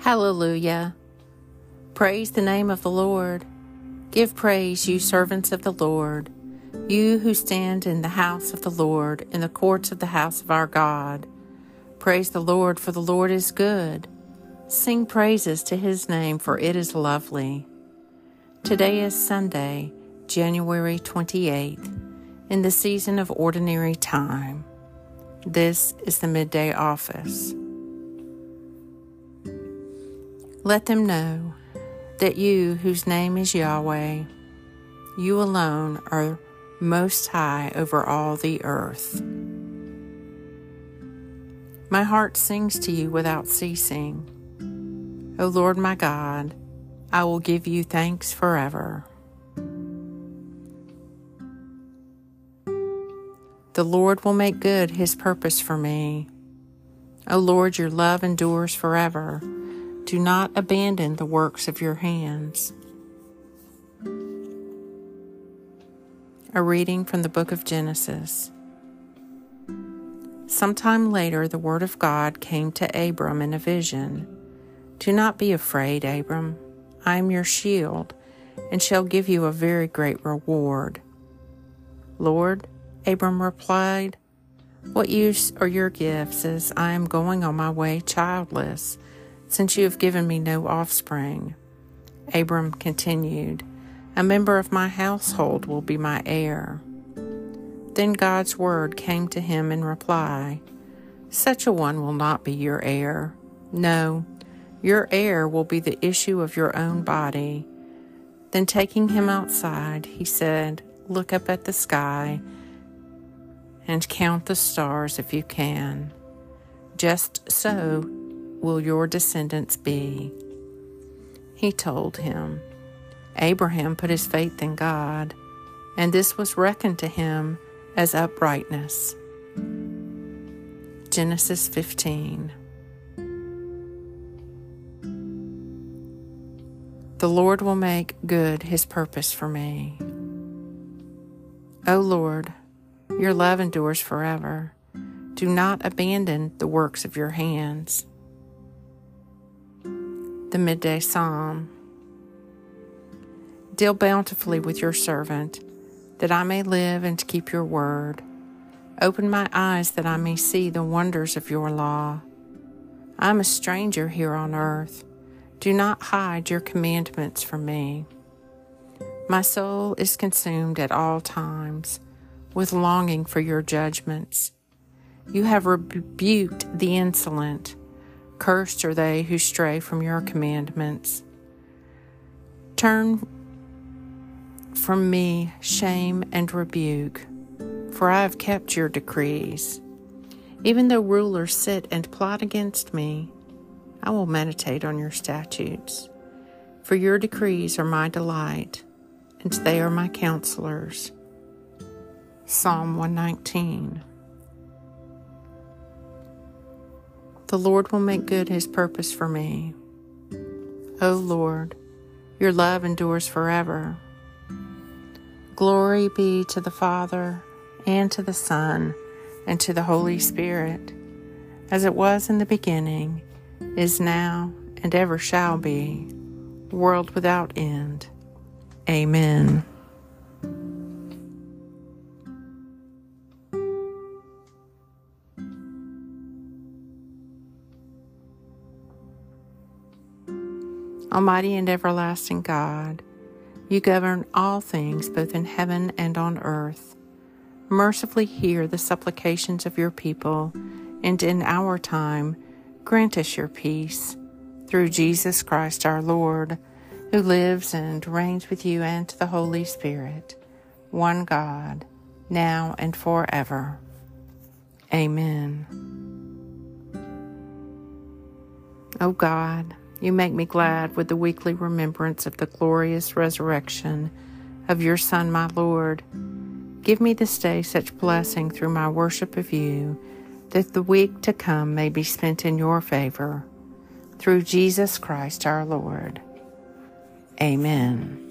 Hallelujah. Praise the name of the Lord. Give praise, you servants of the Lord, you who stand in the house of the Lord, in the courts of the house of our God. Praise the Lord, for the Lord is good. Sing praises to his name, for it is lovely. Today is Sunday, January 28th, in the season of ordinary time. This is the midday office. Let them know that you, whose name is Yahweh, you alone are most high over all the earth. My heart sings to you without ceasing. O Lord my God, I will give you thanks forever. The Lord will make good his purpose for me. O Lord, your love endures forever. Do not abandon the works of your hands. A reading from the book of Genesis. Sometime later, the word of God came to Abram in a vision Do not be afraid, Abram. I am your shield and shall give you a very great reward. Lord, Abram replied, What use are your gifts as I am going on my way childless? Since you have given me no offspring. Abram continued, A member of my household will be my heir. Then God's word came to him in reply Such a one will not be your heir. No, your heir will be the issue of your own body. Then taking him outside, he said, Look up at the sky and count the stars if you can. Just so will your descendants be? He told him. Abraham put his faith in God, and this was reckoned to him as uprightness. Genesis 15. The Lord will make good his purpose for me. O Lord, your love endures forever. Do not abandon the works of your hands the midday psalm. Deal bountifully with your servant, that I may live and keep your word. Open my eyes that I may see the wonders of your law. I am a stranger here on earth. Do not hide your commandments from me. My soul is consumed at all times with longing for your judgments. You have rebuked the insolent Cursed are they who stray from your commandments. Turn from me shame and rebuke, for I have kept your decrees. Even though rulers sit and plot against me, I will meditate on your statutes. For your decrees are my delight, and they are my counselors. Psalm 119. The Lord will make good his purpose for me. O Lord, your love endures forever. Glory be to the Father, and to the Son, and to the Holy Spirit, as it was in the beginning, is now, and ever shall be, world without end. Amen. Almighty and everlasting God, you govern all things both in heaven and on earth. Mercifully hear the supplications of your people, and in our time grant us your peace. Through Jesus Christ our Lord, who lives and reigns with you and the Holy Spirit, one God, now and forever. Amen. O God, you make me glad with the weekly remembrance of the glorious resurrection of your Son, my Lord. Give me this day such blessing through my worship of you that the week to come may be spent in your favor. Through Jesus Christ our Lord. Amen.